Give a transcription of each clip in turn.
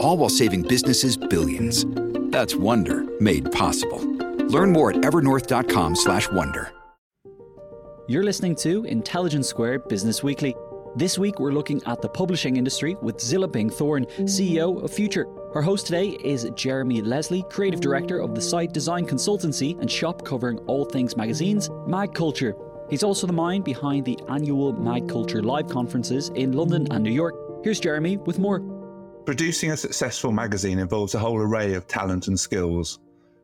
All while saving businesses billions. That's Wonder made possible. Learn more at evernorth.com/wonder. You're listening to Intelligence Squared Business Weekly. This week, we're looking at the publishing industry with Zillah Byng-Thorne, CEO of Future. Our host today is Jeremy Leslie, creative director of the site design consultancy and shop covering all things magazines, Mag Culture. He's also the mind behind the annual Mag Culture live conferences in London and New York. Here's Jeremy with more. Producing a successful magazine involves a whole array of talent and skills.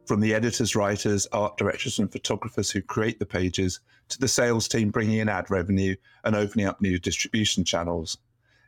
From the editors, writers, art directors, and photographers who create the pages, to the sales team bringing in ad revenue and opening up new distribution channels.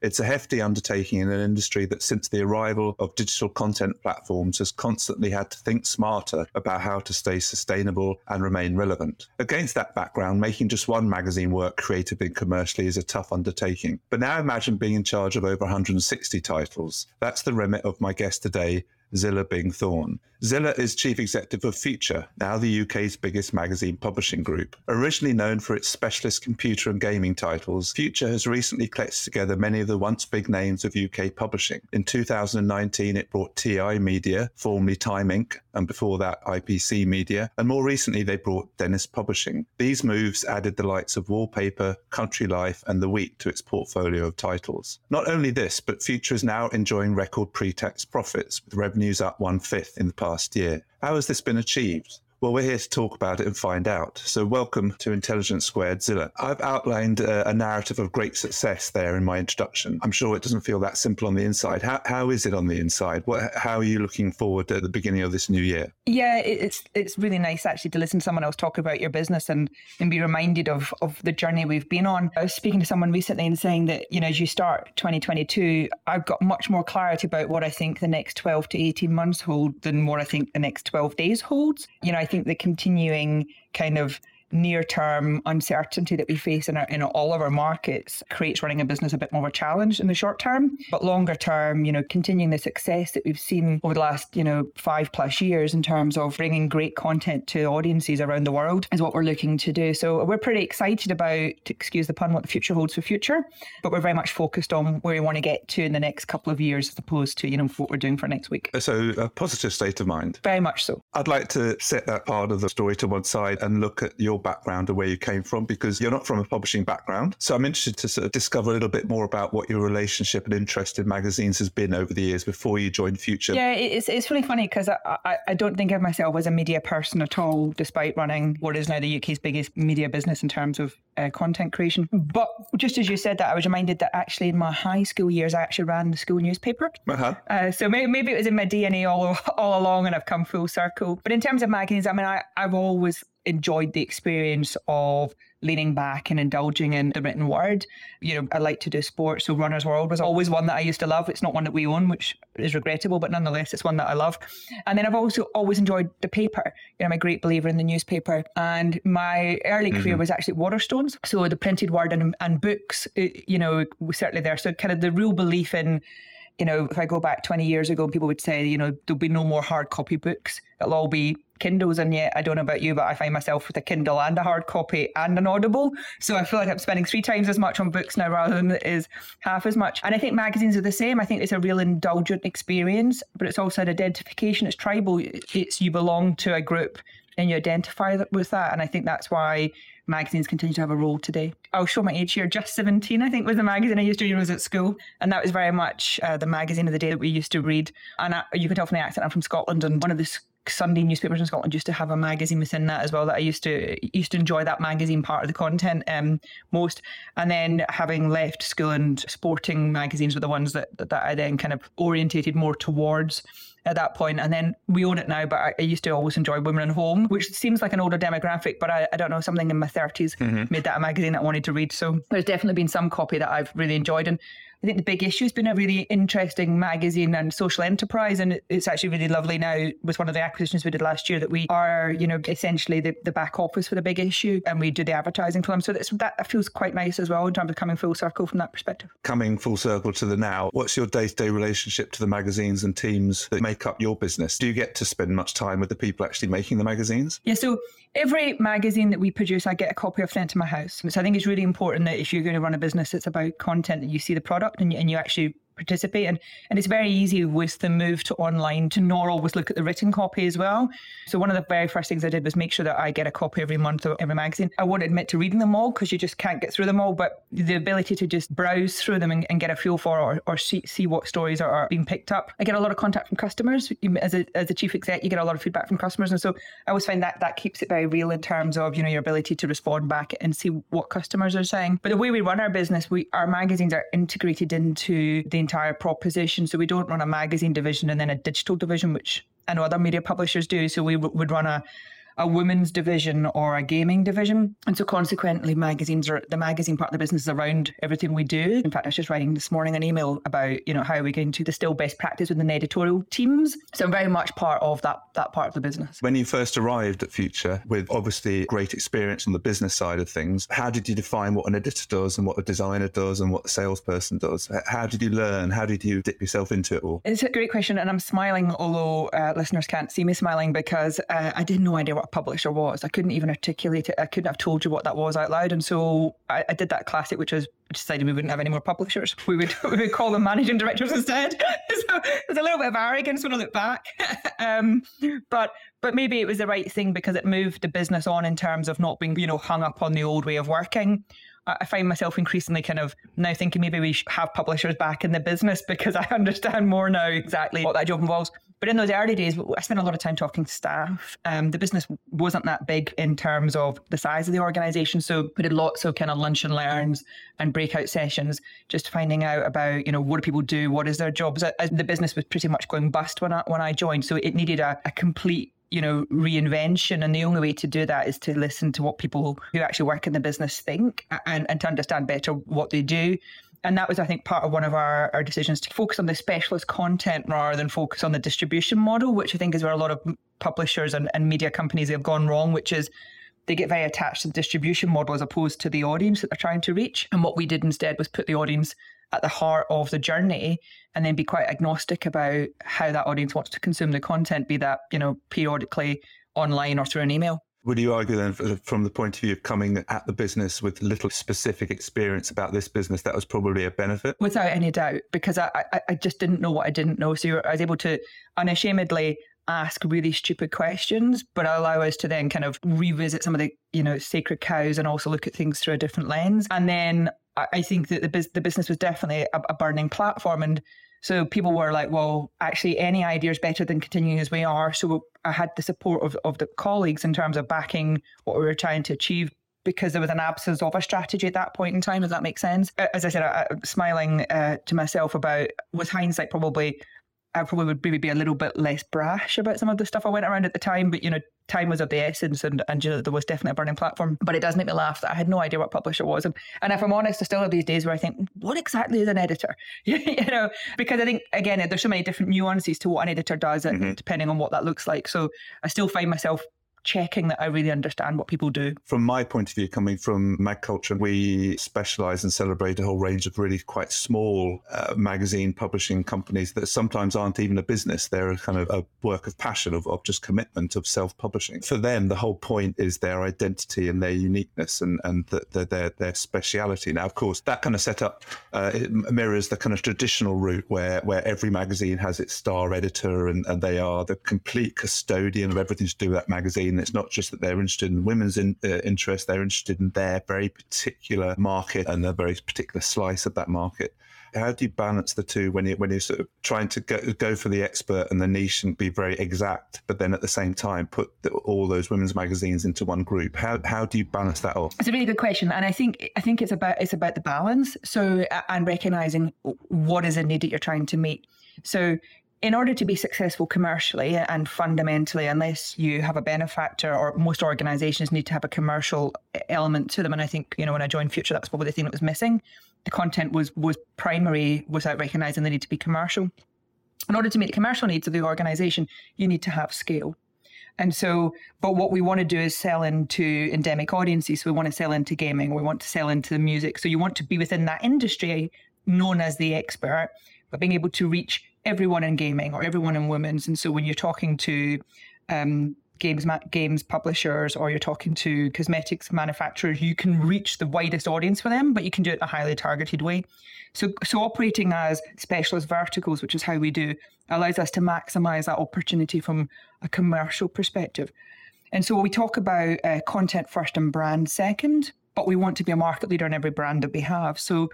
It's a hefty undertaking in an industry that, since the arrival of digital content platforms, has constantly had to think smarter about how to stay sustainable and remain relevant. Against that background, making just one magazine work creatively and commercially is a tough undertaking. But now imagine being in charge of over 160 titles. That's the remit of my guest today, Zillah Byng-Thorne. Zillah is chief executive of Future, now the UK's biggest magazine publishing group. Originally known for its specialist computer and gaming titles, Future has recently collected together many of the once big names of UK publishing. In 2019, it brought TI Media, formerly Time Inc., and before that, IPC Media, and more recently, they brought Dennis Publishing. These moves added the likes of Wallpaper, Country Life, and The Week to its portfolio of titles. Not only this, but Future is now enjoying record pre tax profits, with revenues up one fifth in the past year. How has this been achieved? Well, we're here to talk about it and find out. So, welcome to Intelligence Squared, Zillah. I've outlined a, a, narrative of great success there in my introduction. I'm sure it doesn't feel that simple on the inside. How, how is it on the inside? What, how are you looking forward at the beginning of this new year? Yeah, it's it's really nice actually to listen to someone else talk about your business and, and be reminded of, of the journey we've been on. I was speaking to someone recently and saying that, you know, as you start 2022, I've got much more clarity about what I think the next 12 to 18 months hold than what I think the next 12 days holds. You know, I think the continuing kind of near term uncertainty that we face in, our, in all of our markets creates running a business a bit more of a challenge in the short term. But longer term, you know, continuing the success that we've seen over the last, you know, five plus years in terms of bringing great content to audiences around the world is what we're looking to do. So we're pretty excited about, excuse the pun, what the future holds for future. But we're very much focused on where we want to get to in the next couple of years as opposed to, you know, what we're doing for next week. So a positive state of mind. Very much so. I'd like to set that part of the story to one side and look at your background and where you came from because you're not from a publishing background. So I'm interested to sort of discover a little bit more about what your relationship and interest in magazines has been over the years before you joined Future. Yeah, it's, it's really funny because I, I, I, don't think of myself as a media person at all, despite running what is now the UK's biggest media business in terms of uh, content creation. But just as you said that, I was reminded that actually in my high school years, I actually ran the school newspaper. Uh-huh. Uh, so maybe, maybe it was in my DNA all, all along and I've come full circle. But in terms of magazines, I mean, I, I've always enjoyed the experience of leaning back and indulging in the written word. You know, I like to do sports, so Runner's World was always one that I used to love. It's not one that we own, which is regrettable, but nonetheless, it's one that I love. And then I've also always enjoyed the paper. You know, I'm a great believer in the newspaper. And my early mm-hmm. career was actually Waterstones, so the printed word and, and books. You know, was certainly there. So kind of the real belief in you know, if I go back 20 years ago, people would say, you know, there'll be no more hard copy books. It'll all be Kindles. And yet, I don't know about you, but I find myself with a Kindle and a hard copy and an Audible. So I feel like I'm spending three times as much on books now rather than is half as much. And I think magazines are the same. I think it's a real indulgent experience, but it's also an identification. It's tribal. It's you belong to a group and you identify with that. And I think that's why magazines continue to have a role today. I'll show my age here. Just 17, I think, was the magazine I used to read when I was at school. And that was very much uh, the magazine of the day that we used to read. And I, you can tell from the accent, I'm from Scotland. And one of the Sunday newspapers in Scotland used to have a magazine within that as well. That I used to used to enjoy that magazine part of the content um, most. And then having left school and sporting magazines were the ones that that I then kind of orientated more towards at that point. And then we own it now, but I, I, used to always enjoy Women at Home, which seems like an older demographic, but I, I don't know, something in my 30s mm-hmm. made that a magazine that I wanted to read. So there's definitely been some copy that I've really enjoyed. And I think the big issue has been a really interesting magazine and social enterprise. And it's actually really lovely now with one of the acquisitions we did last year that we are, you know, essentially the, the back office for the big issue and we do the advertising for them. So that's, that feels quite nice as well in terms of coming full circle from that perspective. Coming full circle to the now, what's your day to day relationship to the magazines and teams that make up your business? Do you get to spend much time with the people actually making the magazines? Yeah. So every magazine that we produce, I get a copy of sent to my house. So I think it's really important that if you're going to run a business, it's about content that you see the product and you, and you actually participate. And, and it's very easy with the move to online to not always look at the written copy as well. So one of the very first things I did was make sure that I get a copy every month of every magazine. I won't admit to reading them all because you just can't get through them all, but the ability to just browse through them and, and get a feel for or, or see, see what stories are, are, being picked up. I get a lot of contact from customers. As a, as a chief exec, you get a lot of feedback from customers. And so I always find that that keeps it very real in terms of, you know, your ability to respond back and see what customers are saying. But the way we run our business, we our magazines are integrated into the entire proposition so we don't run a magazine division and then a digital division, which I know other media publishers do. So we w- would run a a women's division or a gaming division. And so consequently, magazines are the magazine part of the business is around everything we do. In fact, I was just writing this morning an email about, you know, how are we going to distill best practice within the editorial teams. So I'm very much part of that that part of the business. When you first arrived at Future with obviously great experience on the business side of things, how did you define what an editor does and what a designer does and what the salesperson does? How did you learn? How did you dip yourself into it all? It's a great question. And I'm smiling, although uh, listeners can't see me smiling because uh, I did no idea what a publisher was. I couldn't even articulate it. I couldn't have told you what that was out loud. And so I, I did that classic, which was decided we wouldn't have any more publishers. We would we would call them managing directors instead. so there's a little bit of arrogance when I look back. um, but but maybe it was the right thing because it moved the business on in terms of not being you know hung up on the old way of working. I find myself increasingly kind of now thinking maybe we should have publishers back in the business because I understand more now exactly what that job involves. But in those early days, I spent a lot of time talking to staff. Um, the business wasn't that big in terms of the size of the organization. So we did lots of kind of lunch and learns and breakout sessions, just finding out about, you know, what do people do? What is their jobs? The business was pretty much going bust when I, when I joined. So it needed a, a complete you know, reinvention. And the only way to do that is to listen to what people who actually work in the business think and, and to understand better what they do. And that was, I think, part of one of our, our decisions to focus on the specialist content rather than focus on the distribution model, which I think is where a lot of publishers and, and media companies have gone wrong, which is they get very attached to the distribution model as opposed to the audience that they're trying to reach. And what we did instead was put the audience at the heart of the journey and then be quite agnostic about how that audience wants to consume the content, be that, you know, periodically online or through an email. Would you argue then, uh, from the point of view of coming at the business with little specific experience about this business, that was probably a benefit? Without any doubt, because I, I, I just didn't know what I didn't know. So I was able to unashamedly ask really stupid questions, but allow us to then kind of revisit some of the, you know, sacred cows and also look at things through a different lens. And then I think that the, the business was definitely a, a burning platform. And so people were like, well, actually, any idea is better than continuing as we are. So I had the support of, of the colleagues in terms of backing what we were trying to achieve because there was an absence of a strategy at that point in time. Does that make sense? As I said, I, am smiling uh, to myself about, with hindsight, probably I probably would maybe be a little bit less brash about some of the stuff I went around at the time. But you know, time was of the essence, and and you know, there was definitely a burning platform. But it does make me laugh that I had no idea what publisher was, and, and if I'm honest, I still have these days where I think, what exactly is an editor? you know, because I think again, there's so many different nuances to what an editor does, mm-hmm. depending on what that looks like. So I still find myself checking that I really understand what people do. From my point of view, coming from Mag Culture, we specialize and celebrate a whole range of really quite small uh, magazine publishing companies that sometimes aren't even a business. They're kind of a work of passion, of, of just commitment, of self publishing. For them, the whole point is their identity and their uniqueness and, and the, the, their, their speciality. Now, of course, that kind of setup uh, mirrors the kind of traditional route where, where every magazine has its star editor and, and they are the complete custodian of everything to do with that magazine in. It's not just that they're interested in women's in, uh, interest; they're interested in their very particular market and a very particular slice of that market. How do you balance the two when you when you're sort of trying to go, go for the expert and the niche and be very exact, but then at the same time put the, all those women's magazines into one group? How how do you balance that off? It's a really good question, and I think I think it's about it's about the balance. So and recognizing what is a need that you're trying to meet. So in order to be successful commercially and fundamentally, unless you have a benefactor, or most organizations need to have a commercial element to them. And I think, you know, when I joined Future, that was probably the thing that was missing. The content was was primary without recognizing the need to be commercial. In order to meet the commercial needs of the organization, you need to have scale. And so, but what we want to do is sell into endemic audiences. So we want to sell into gaming, we want to sell into the music. So you want to be within that industry known as the expert, but being able to reach everyone in gaming or everyone in women's. And so when you're talking to um, games ma- games publishers or you're talking to cosmetics manufacturers, you can reach the widest audience for them, but you can do it in a highly targeted way. So, so operating as specialist verticals, which is how we do, allows us to maximize that opportunity from a commercial perspective. And so we talk about uh, content first and brand second, but we want to be a market leader in every brand that we have. So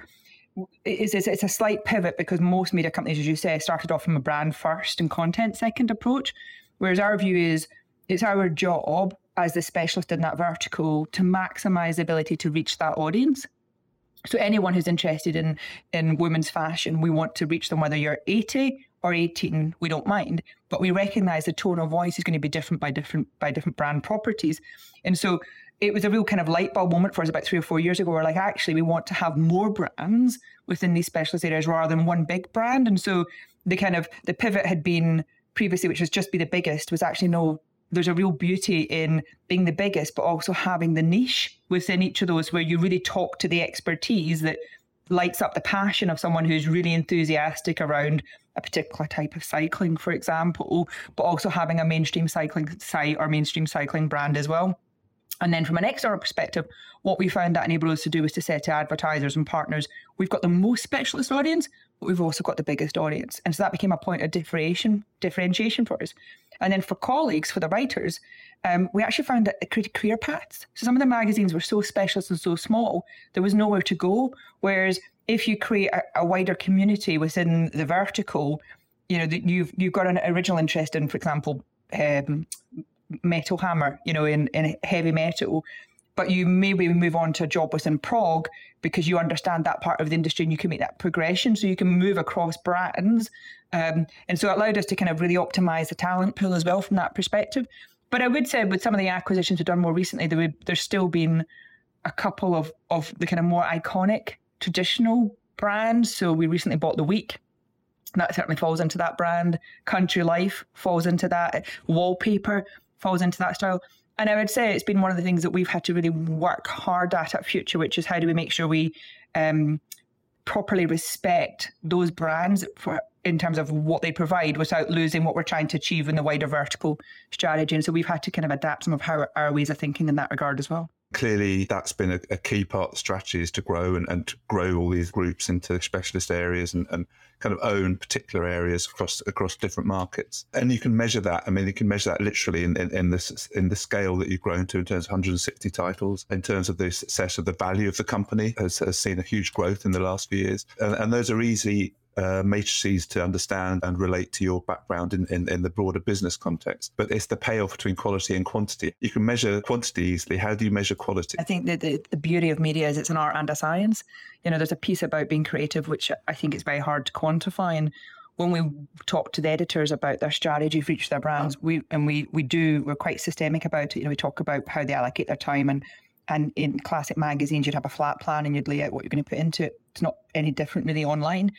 it's, it's, it's a slight pivot because most media companies, as you say, started off from a brand first and content second approach. Whereas our view is it's our job as the specialist in that vertical to maximize the ability to reach that audience. So anyone who's interested in in women's fashion, we want to reach them whether you're 80 or 18, we don't mind. But we recognize the tone of voice is going to be different by different by different brand properties. And so it was a real kind of light bulb moment for us about three or four years ago. We're like, actually, we want to have more brands within these specialist areas rather than one big brand. And so the kind of the pivot had been previously, which was just be the biggest, was actually no. There's a real beauty in being the biggest, but also having the niche within each of those where you really talk to the expertise that lights up the passion of someone who's really enthusiastic around a particular type of cycling, for example, but also having a mainstream cycling site or mainstream cycling brand as well. And then from an external perspective, what we found that enabled us to do was to say to advertisers and partners, we've got the most specialist audience, but we've also got the biggest audience. And so that became a point of differentiation, differentiation for us. And then for colleagues, for the writers, um, we actually found that it created career paths. So some of the magazines were so specialist and so small, there was nowhere to go. Whereas if you create a, a wider community within the vertical, you know, you've you've got an original interest in, for example, um, metal hammer, you know, in, in heavy metal, but you maybe move on to a job within prog because you understand that part of the industry and you can make that progression so you can move across brands. Um, and so it allowed us to kind of really optimize the talent pool as well from that perspective. But I would say with some of the acquisitions we've done more recently, there would, there's still been a couple of, of the kind of more iconic traditional brands. So we recently bought The Week, that certainly falls into that brand. Country Life falls into that. Wallpaper falls into that style. And I would say it's been one of the things that we've had to really work hard at at Future, which is how do we make sure we um, properly respect those brands for, in terms of what they provide without losing what we're trying to achieve in the wider vertical strategy. And so we've had to kind of adapt some of how our ways of thinking in that regard as well clearly that's been a, a, key part of the strategy is to grow and, and grow all these groups into specialist areas and, and kind of own particular areas across across different markets. And you can measure that. I mean, you can measure that literally in, in, in this in the scale that you've grown to in terms of 160 titles, in terms of the success of the value of the company has, has seen a huge growth in the last few years. And, and those are easy uh, matrices to understand and relate to your background in, in, in, the broader business context. But it's the payoff between quality and quantity. You can measure quantity easily. How do you measure quality? I think that the, the beauty of media is it's an art and a science. You know, there's a piece about being creative, which I think is very hard to quantify. And when we talk to the editors about their strategy for each of their brands, we and we we do we're quite systemic about it. You know, we talk about how they allocate their time and and in classic magazines you'd have a flat plan and you'd lay out what you're going to put into it. It's not any different really online.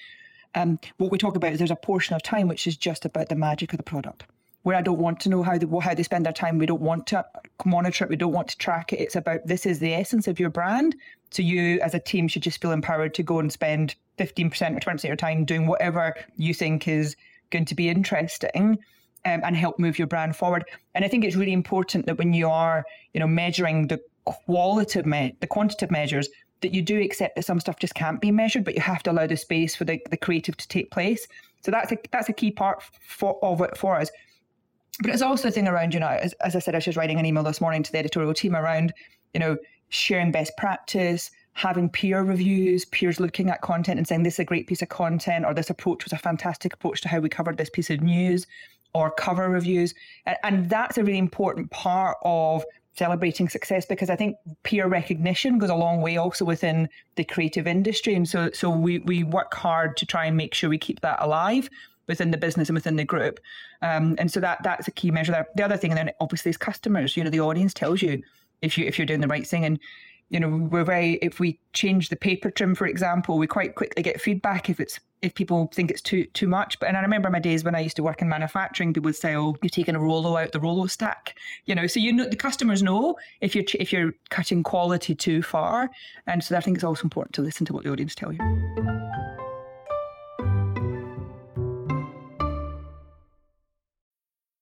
Um, what we talk about is there's a portion of time which is just about the magic of the product. Where I don't want to know how they, how they spend their time. We don't want to monitor it. We don't want to track it. It's about this is the essence of your brand. So you, as a team, should just feel empowered to go and spend 15% or 20% of your time doing whatever you think is going to be interesting um, and help move your brand forward. And I think it's really important that when you are, you know, measuring the qualitative, me- the quantitative measures, that you do accept that some stuff just can't be measured, but you have to allow the space for the, the creative to take place. So that's a that's a key part for, of it for us. but it's also a thing around, you know, as, as I said, I was writing an email this morning to the editorial team around, you know, sharing best practice, having peer reviews, peers looking at content and saying this is a great piece of content or this approach was a fantastic approach to how we covered this piece of news or cover reviews. And, and that's a really important part of celebrating success because I think peer recognition goes a long way also within the creative industry. And so so we, we work hard to try and make sure we keep that alive within the business and within the group. Um, and so that that's a key measure there. The other thing and then obviously is customers. You know, the audience tells you if you if you're doing the right thing. And you know, we're very if we change the paper trim, for example, we quite quickly get feedback if it's if people think it's too too much. But and I remember my days when I used to work in manufacturing, people would say, "Oh, you're taking a Rolo out the Rolo stack," you know. So you know the customers know if you're if you're cutting quality too far, and so I think it's also important to listen to what the audience tell you.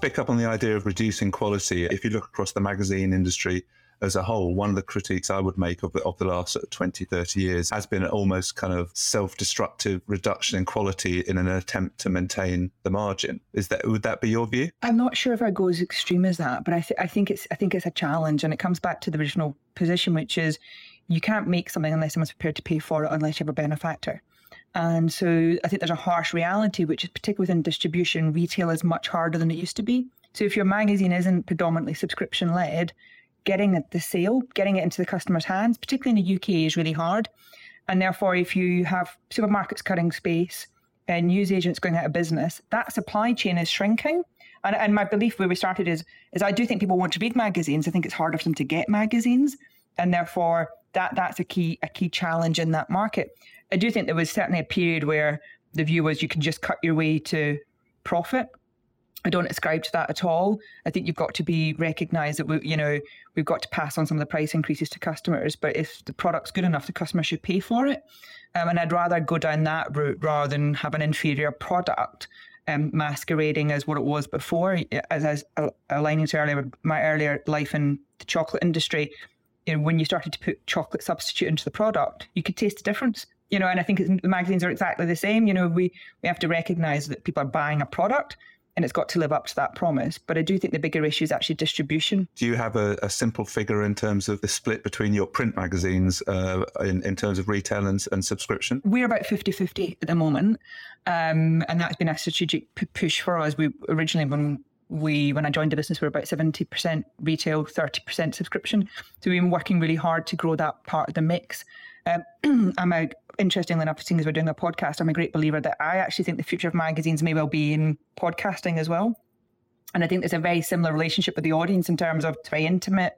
Pick up on the idea of reducing quality, if you look across the magazine industry as a whole, one of the critiques I would make of the, of the last sort of 20, 30 years has been an almost kind of self destructive reduction in quality in an attempt to maintain the margin. Is that Would that be your view? I'm not sure if I go as extreme as that, but I, th- I think it's I think it's a challenge, and it comes back to the original position, which is you can't make something unless someone's prepared to pay for it, unless you have a benefactor. And so I think there's a harsh reality, which is particularly within distribution, retail is much harder than it used to be. So if your magazine isn't predominantly subscription led, getting the sale, getting it into the customer's hands, particularly in the UK, is really hard. And therefore, if you have supermarkets cutting space and news agents going out of business, that supply chain is shrinking. And, and my belief where we started is, is I do think people want to read magazines. I think it's harder for them to get magazines. And therefore, that that's a key a key challenge in that market. I do think there was certainly a period where the view was you can just cut your way to profit. I don't ascribe to that at all. I think you've got to be recognised that we, you know, we've got to pass on some of the price increases to customers. But if the product's good enough, the customer should pay for it. Um, and I'd rather go down that route rather than have an inferior product um, masquerading as what it was before. As I was aligning to earlier, my earlier life in the chocolate industry, you know, when you started to put chocolate substitute into the product, you could taste the difference you know, and I think the magazines are exactly the same. You know, we we have to recognise that people are buying a product, and it's got to live up to that promise. But I do think the bigger issue is actually distribution. Do you have a, a simple figure in terms of the split between your print magazines uh, in, in terms of retail and, and subscription? We're about 50 50 at the moment. Um, and that's been a strategic p- push for us. We originally, when we when I joined the business, we were about 70% retail, 30% subscription. So we've been working really hard to grow that part of the mix. Um, I'm a, interestingly enough, seeing as we're doing a podcast, I'm a great believer that I actually think the future of magazines may well be in podcasting as well. And I think there's a very similar relationship with the audience in terms of it's very intimate,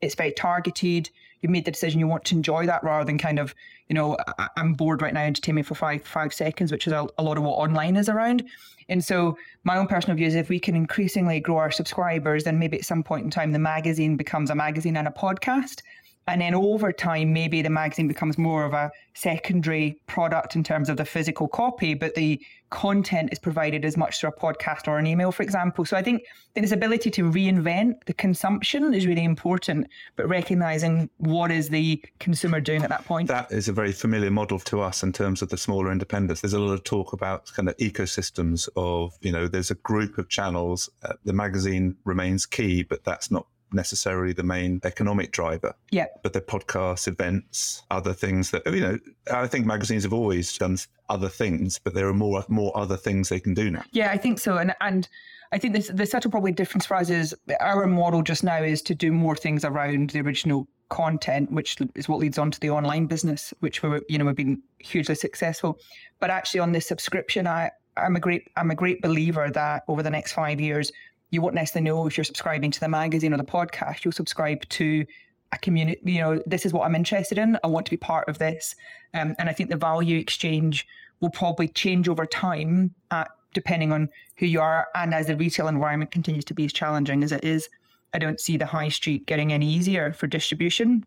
it's very targeted. You've made the decision you want to enjoy that rather than kind of, you know, I, am bored right now, entertain me for five five seconds, which is a, a lot of what online is around. And so my own personal view is if we can increasingly grow our subscribers, then maybe at some point in time the magazine becomes a magazine and a podcast and then over time, maybe the magazine becomes more of a secondary product in terms of the physical copy, but the content is provided as much through a podcast or an email, for example. So I think this ability to reinvent the consumption is really important, but recognizing what is the consumer doing at that point. That is a very familiar model to us in terms of the smaller independents. There's a lot of talk about kind of ecosystems of, you know, there's a group of channels. Uh, the magazine remains key, but that's not necessarily the main economic driver. Yeah. But the podcasts, events, other things that you know, I think magazines have always done other things, but there are more more other things they can do now. Yeah, I think so, and and. I think the subtle probably difference for us is our model just now is to do more things around the original content, which is what leads on to the online business, which we you know we've been hugely successful. But actually, on this subscription, I I'm a great I'm a great believer that over the next five years, you won't necessarily know if you're subscribing to the magazine or the podcast. You'll subscribe to a community. You know, this is what I'm interested in. I want to be part of this, um, and I think the value exchange will probably change over time at depending on who you are. And as the retail environment continues to be as challenging as it is, I don't see the high street getting any easier for distribution.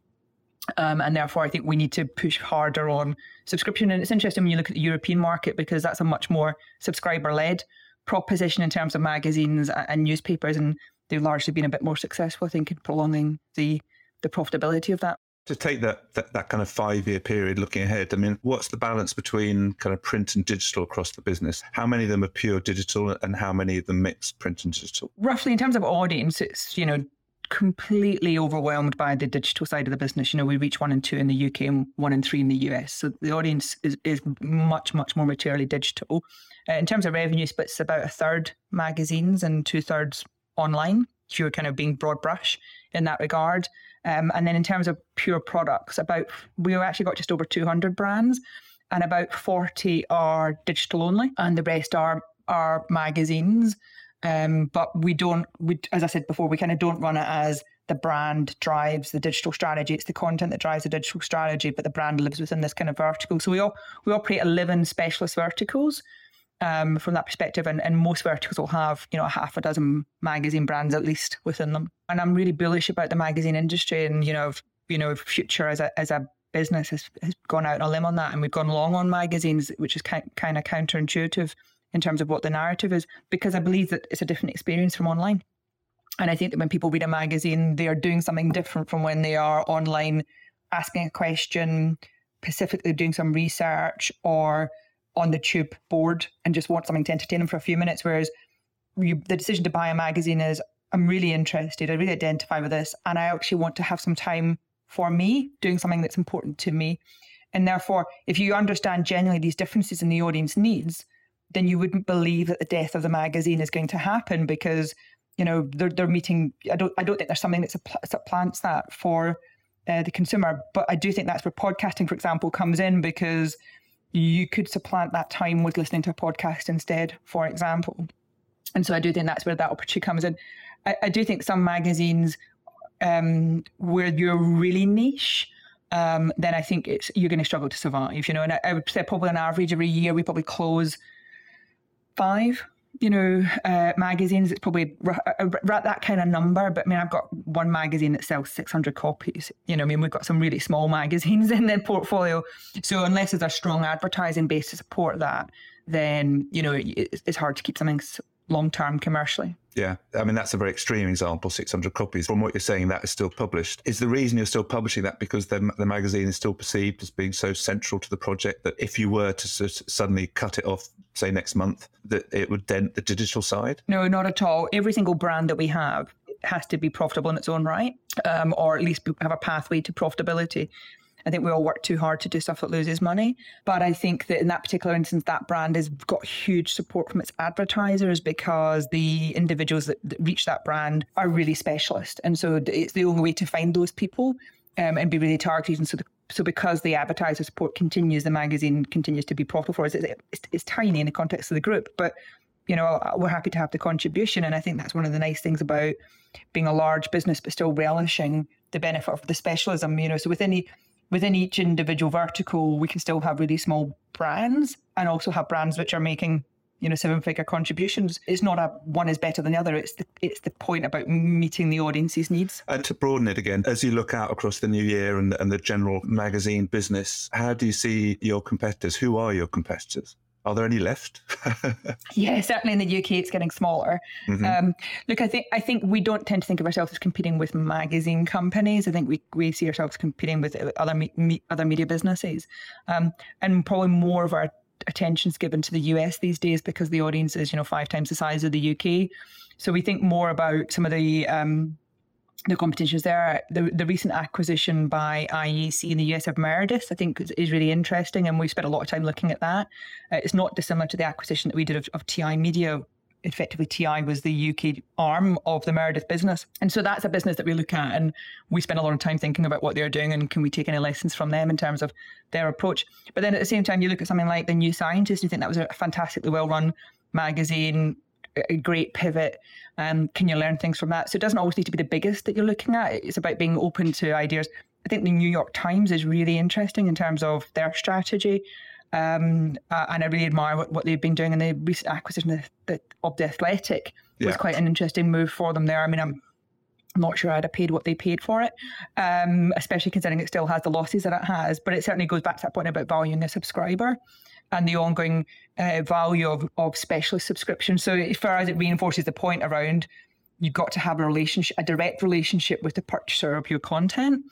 Um, and therefore, I think we need to push harder on subscription. And it's interesting when you look at the European market because that's a much more subscriber led proposition in terms of magazines and newspapers. And they've largely been a bit more successful, I think, in prolonging the, the profitability of that to take that, that, that kind of five year period looking ahead, I mean, what's the balance between kind of print and digital across the business? How many of them are pure digital and how many of them mix print and digital? Roughly in terms of audience, it's, you know, completely overwhelmed by the digital side of the business. You know, we reach one and two in the UK and one and three in the US. So the audience is, is much, much more materially digital. Uh, in terms of revenue splits, about a third magazines and two thirds online. If you're kind of being broad brush in that regard. Um, and then in terms of pure products, about we actually got just over 200 brands, and about 40 are digital only, and the rest are are magazines. Um, but we don't, we, as I said before, we kind of don't run it as the brand drives the digital strategy. It's the content that drives the digital strategy, but the brand lives within this kind of vertical. So we all we operate 11 specialist verticals um, from that perspective. And, and most verticals will have, you know, half a dozen magazine brands at least within them. And I'm really bullish about the magazine industry and, you know, you know, future as a, as a business has, has gone out on a limb on that. And we've gone long on magazines, which is kind, kind of counterintuitive in terms of what the narrative is, because I believe that it's a different experience from online. And I think that when people read a magazine, they are doing something different from when they are online asking a question, specifically doing some research or on the tube board and just want something to entertain them for a few minutes. Whereas you, the decision to buy a magazine is, I'm really interested, I really identify with this, and I actually want to have some time for me doing something that's important to me. And therefore, if you understand genuinely these differences in the audience needs, then you wouldn't believe that the death of the magazine is going to happen because you know they're they're meeting. I don't I don't think there's something that supplants that for uh, the consumer, but I do think that's where podcasting, for example, comes in because you could supplant that time with listening to a podcast instead, for example. And so I do think that's where that opportunity comes in. I, I do think some magazines um, where you're really niche, um, then I think it's you're going to struggle to survive. You know, and I, I would say probably on average every year we probably close five you know, uh, magazines, it's probably at that kind of number. But I mean, I've got one magazine that sells 600 copies. You know, I mean, we've got some really small magazines in the portfolio. So unless there's a strong advertising base to support that, then, you know, it's hard to keep something long term commercially. Yeah, I mean that's a very extreme example. Six hundred copies. From what you're saying, that is still published. Is the reason you're still publishing that because the, the magazine is still perceived as being so central to the project that if you were to suddenly cut it off, say next month, that it would dent the digital side? No, not at all. Every single brand that we have has to be profitable in its own right, um, or at least have a pathway to profitability. I think we all work too hard to do stuff that loses money. But I think that in that particular instance, that brand has got huge support from its advertisers because the individuals that, that reach that brand are really specialist. And so it's the only way to find those people um, and be really targeted. And so the, so because the advertiser support continues, the magazine continues to be profitable for us. It's, it's, it's, tiny in the context of the group, but you know we're happy to have the contribution, and I think that's one of the nice things about being a large business, but still relishing the benefit of the specialism. You know, so within the within each individual vertical, we can still have really small brands and also have brands which are making you know seven figure contributions. It's not a one is better than the other. It's the it's the point about meeting the audience's needs. And to broaden it again as you look out across the new year and, and the general magazine business how do you see your competitors? Who are your competitors are there any left? yeah, certainly in the UK, it's getting smaller. Mm-hmm. Um, look, I think I think we don't tend to think of ourselves as competing with magazine companies. I think we, we see ourselves competing with other me, other media businesses, um, and probably more of our attention's given to the US these days because the audience is you know five times the size of the UK. So we think more about some of the um, the competitions there. The, the recent acquisition by IAC in the US of Meredith, I think, is, is really interesting. And we spent a lot of time looking at that. Uh, it's not dissimilar to the acquisition that we did of, of TI Media. Effectively, TI was the UK arm of the Meredith business. And so that's a business that we look at. And we spend a lot of time thinking about what they're doing and can we take any lessons from them in terms of their approach. But then at the same time, you look at something like The New Scientist, you think that was a fantastically well run magazine, a great pivot. Um, can you learn things from that? So it doesn't always need to be the biggest that you're looking at. It's about being open to ideas. I think the New York Times is really interesting in terms of their strategy. Um, uh, and I really admire what, what, they've been doing. And the recent acquisition of the, of the Athletic was yeah. quite an interesting move for them there. I mean, I'm not sure I'd have paid what they paid for it, um, especially considering it still has the losses that it has. But it certainly goes back to that point about valuing a subscriber and the ongoing uh, value of, of specialist subscriptions. So for us, it reinforces the point around you've got to have a relationship, a direct relationship with the purchaser of your content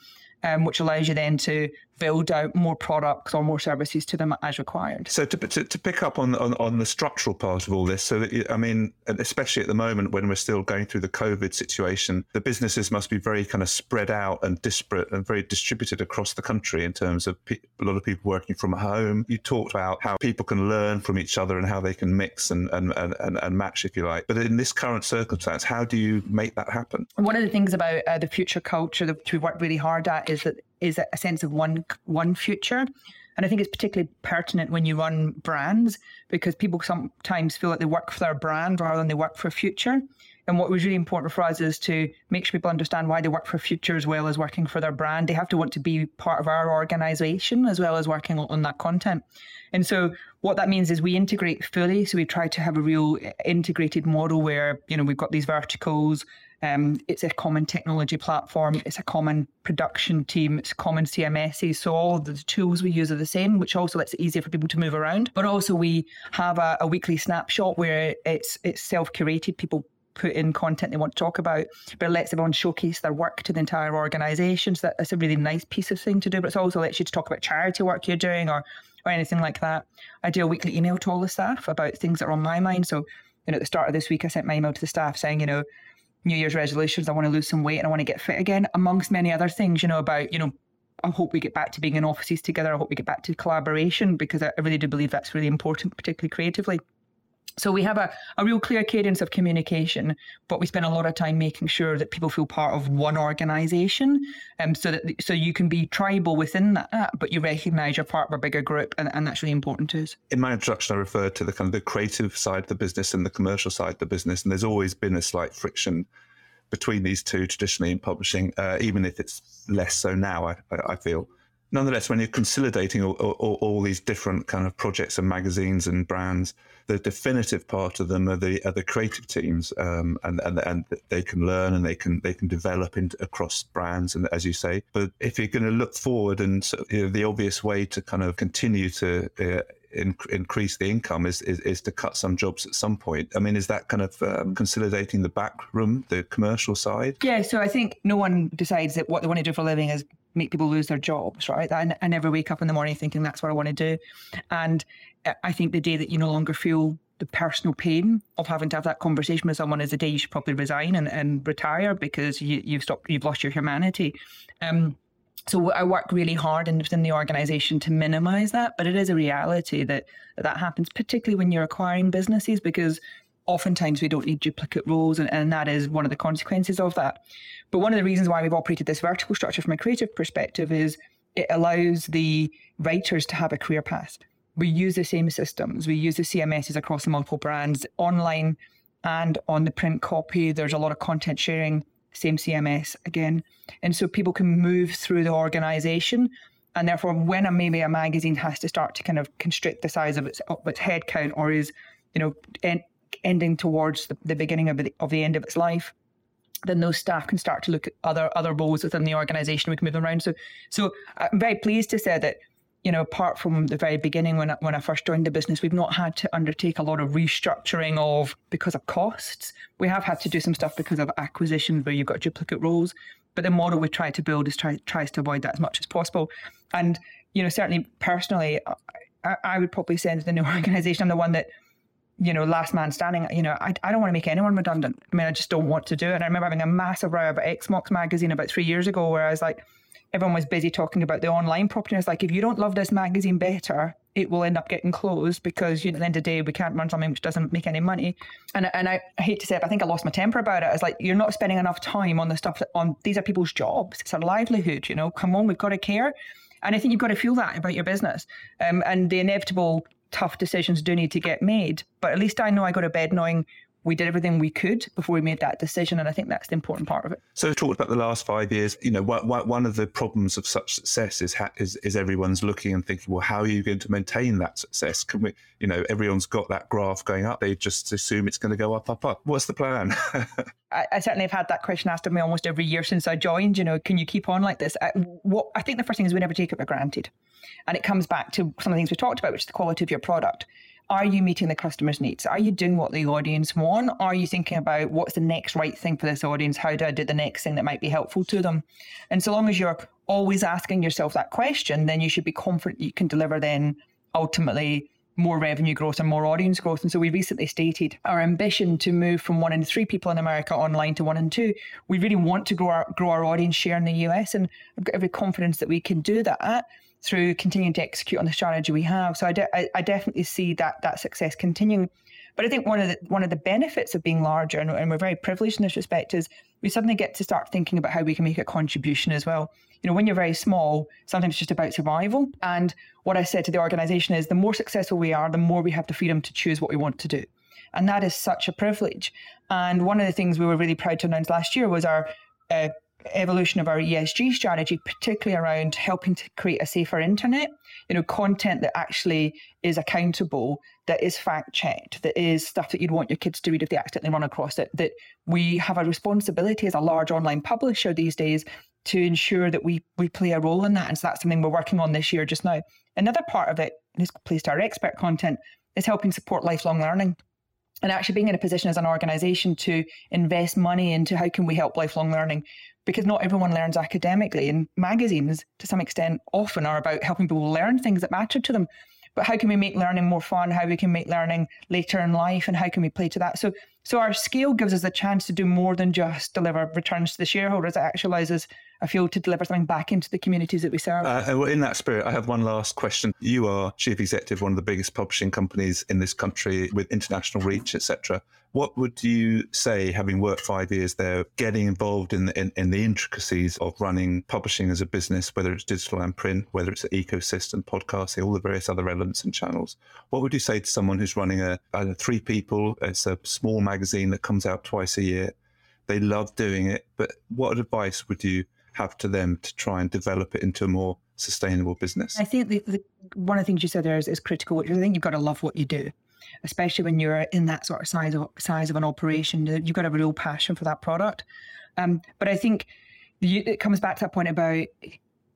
um, which allows you then to build out more products or more services to them as required. So to, to, to pick up on, on, on the structural part of all this, so that, I mean, especially at the moment when we're still going through the COVID situation, the businesses must be very kind of spread out and disparate and very distributed across the country in terms of pe- a lot of people working from home. You talked about how people can learn from each other and how they can mix and, and, and, and match, if you like. But in this current circumstance, how do you make that happen? One of the things about uh, the future culture that we work really hard at is that is a sense of one one future. And I think it's particularly pertinent when you run brands because people sometimes feel like they work for their brand rather than they work for a future. And what was really important for us is to make sure people understand why they work for future as well as working for their brand. They have to want to be part of our organization as well as working on that content. And so what that means is we integrate fully. So we try to have a real eh, integrated model where, you know, we've got these verticals, um, it's a common technology platform. It's a common production team. It's common CMSs. So all the tools we use are the same, which also lets it easier for people to move around. But also we have a, a weekly snapshot where it's it's self curated. People put in content they want to talk about, but it lets everyone showcase their work to the entire organisation. So that's a really nice piece of thing to do. But it also lets you to talk about charity work you're doing or or anything like that. I do a weekly email to all the staff about things that are on my mind. So, you know, at the start of this week, I sent my email to the staff saying, you know, New Year's resolutions. I want to lose some weight and I want to get fit again, amongst many other things, you know, about, you know, I hope we get back to being in offices together. I hope we get back to collaboration because I really do believe that's really important, particularly creatively. So we have a, a real clear cadence of communication, but we spend a lot of time making sure that people feel part of one organization. Um, so that so you can be tribal within that, but you recognize you're part of a bigger group and, and that's really important to us. In my introduction, I referred to the kind of the creative side of the business and the commercial side of the business. And there's always been a slight friction between these two traditionally in publishing, uh, even if it's less so now, I, I feel nonetheless, when you're consolidating all, all, all, these different kind of projects and magazines and brands, the definitive part of them are the are the creative teams, um, and, and and they can learn and they can they can develop into, across brands, and as you say. But if you're going to look forward, and you know, the obvious way to kind of continue to uh, in, increase the income is, is, is to cut some jobs at some point. I mean, is that kind of um, consolidating the back room, the commercial side? Yeah, so I think no one decides that what they want to do for a living is make people lose their jobs, right? I, I never wake up in the morning thinking that's what I want to do. And I think the day that you no longer feel the personal pain of having to have that conversation with someone is the day you should probably resign and, and retire because you, you've stopped, you've lost your humanity. Um, so I work really hard in, within the organization to minimize that, but it is a reality that that happens, particularly when you're acquiring businesses, because oftentimes we don't need duplicate roles, and, and that is one of the consequences of that. But one of the reasons why we've operated this vertical structure from a creative perspective is it allows the writers to have a career path. We use the same systems, we use the CMSs across the multiple brands, online and on the print copy. There's a lot of content sharing, same CMS again. And so people can move through the organization. And therefore, when a, maybe a magazine has to start to kind of constrict the size of its, of its headcount or is, you know, ending towards the, the beginning of the, of the end of its life, then those staff can start to look at other other roles within the organization. We can move them around. So, so I'm very pleased to say that you know, apart from the very beginning when I, when I first joined the business, we've not had to undertake a lot of restructuring of because of costs. We have had to do some stuff because of acquisitions where you've got duplicate roles, but the model we try to build is try tries to avoid that as much as possible. And you know, certainly personally, I, I would probably say in the new organization, I'm the one that you know, last man standing. You know, I, I don't want to make anyone redundant. I mean, I just don't want to do it. And I remember having a massive row about Xbox magazine about three years ago where I was like, everyone was busy talking about the online property. I was like, if you don't love this magazine better, it will end up getting closed because you know, at the end of the day, we can't run something which doesn't make any money. And, and I, I hate to say it, but I think I lost my temper about it. I was like, you're not spending enough time on the stuff that on these are people's jobs. It's a livelihood, you know, come on, we've got to care. And I think you've got to feel that about your business. Um, and the inevitable tough decisions do need to get made. But at least I know I go to bed knowing we did everything we could before we made that decision. And I think that's the important part of it. So, talked about the last five years. You know, one of the problems of such success is, is, is everyone's looking and thinking, well, how are you going to maintain that success? Can we, you know, everyone's got that graph going up. They just assume it's going to go up, up, up. What's the plan? I, I, certainly have had that question asked of me almost every year since I joined. You know, can you keep on like this? I, what I think the first thing is we never take it for granted, and it comes back to some of the things we talked about, which is the quality of your product are you meeting the customer's needs? Are you doing what the audience want? Are you thinking about what's the next right thing for this audience? How do I do the next thing that might be helpful to them? And so long as you're always asking yourself that question, then you should be confident you can deliver then ultimately more revenue growth and more audience growth. And so we recently stated our ambition to move from one in three people in America online to one in two. We really want to grow our grow our audience share in the US, and I've got every confidence that we can do that through continuing to execute on the strategy we have. So I, de- I, definitely see that that success continuing. But I think one of the one of the benefits of being larger, and, and we're very privileged in this respect, is we suddenly get to start thinking about how we can make a contribution as well. You know, when you're very small, sometimes it's just about survival. And what I said to the organization is the more successful we are, the more we have the freedom to choose what we want to do. And that is such a privilege. And one of the things we were really proud to announce last year was our uh, evolution of our ESG strategy, particularly around helping to create a safer internet, you know, content that actually is accountable, that is fact checked, that is stuff that you'd want your kids to read if they accidentally run across it, that we have a responsibility as a large online publisher these days to ensure that we we play a role in that. And so that's something we're working on this year just now. Another part of it, and this plays to our expert content, is helping support lifelong learning and actually being in a position as an organization to invest money into how can we help lifelong learning because not everyone learns academically and magazines to some extent often are about helping people learn things that matter to them. But how can we make learning more fun? How we can make learning later in life and how can we play to that? So so our scale gives us a chance to do more than just deliver returns to the shareholders. It us I feel, to deliver something back into the communities that we serve. Uh, well, in that spirit, I have one last question. You are chief executive of one of the biggest publishing companies in this country with international reach, etc. What would you say, having worked five years there, getting involved in, in, in the intricacies of running publishing as a business, whether it's digital and print, whether it's an ecosystem, podcasting, all the various other elements and channels? What would you say to someone who's running a, a three people, it's a small magazine that comes out twice a year? They love doing it, but what advice would you have to them to try and develop it into a more sustainable business? I think the, the, one of the things you said there is, is critical, which I think you've got to love what you do, especially when you're in that sort of size of size of an operation. You've got a real passion for that product. Um, but I think you, it comes back to that point about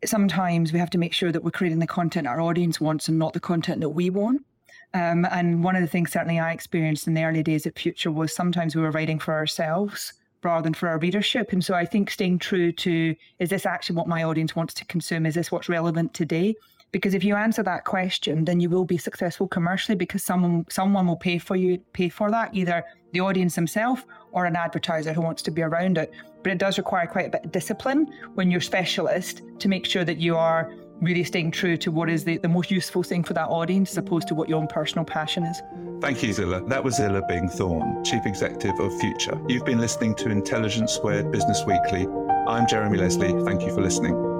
sometimes we have to make sure that we're creating the content our audience wants and not the content that we want. Um, and one of the things certainly I experienced in the early days at Future was sometimes we were writing for ourselves rather than for our readership. And so I think staying true to is this actually what my audience wants to consume? Is this what's relevant today? Because if you answer that question, then you will be successful commercially because someone someone will pay for you pay for that, either the audience themselves or an advertiser who wants to be around it. But it does require quite a bit of discipline when you're specialist to make sure that you are really staying true to what is the, the most useful thing for that audience as opposed to what your own personal passion is. Thank you, Zillah. That was Zillah Byng-Thorne, Chief Executive of Future. You've been listening to Intelligence Squared Business Weekly. I'm Jeremy Leslie. Thank you for listening.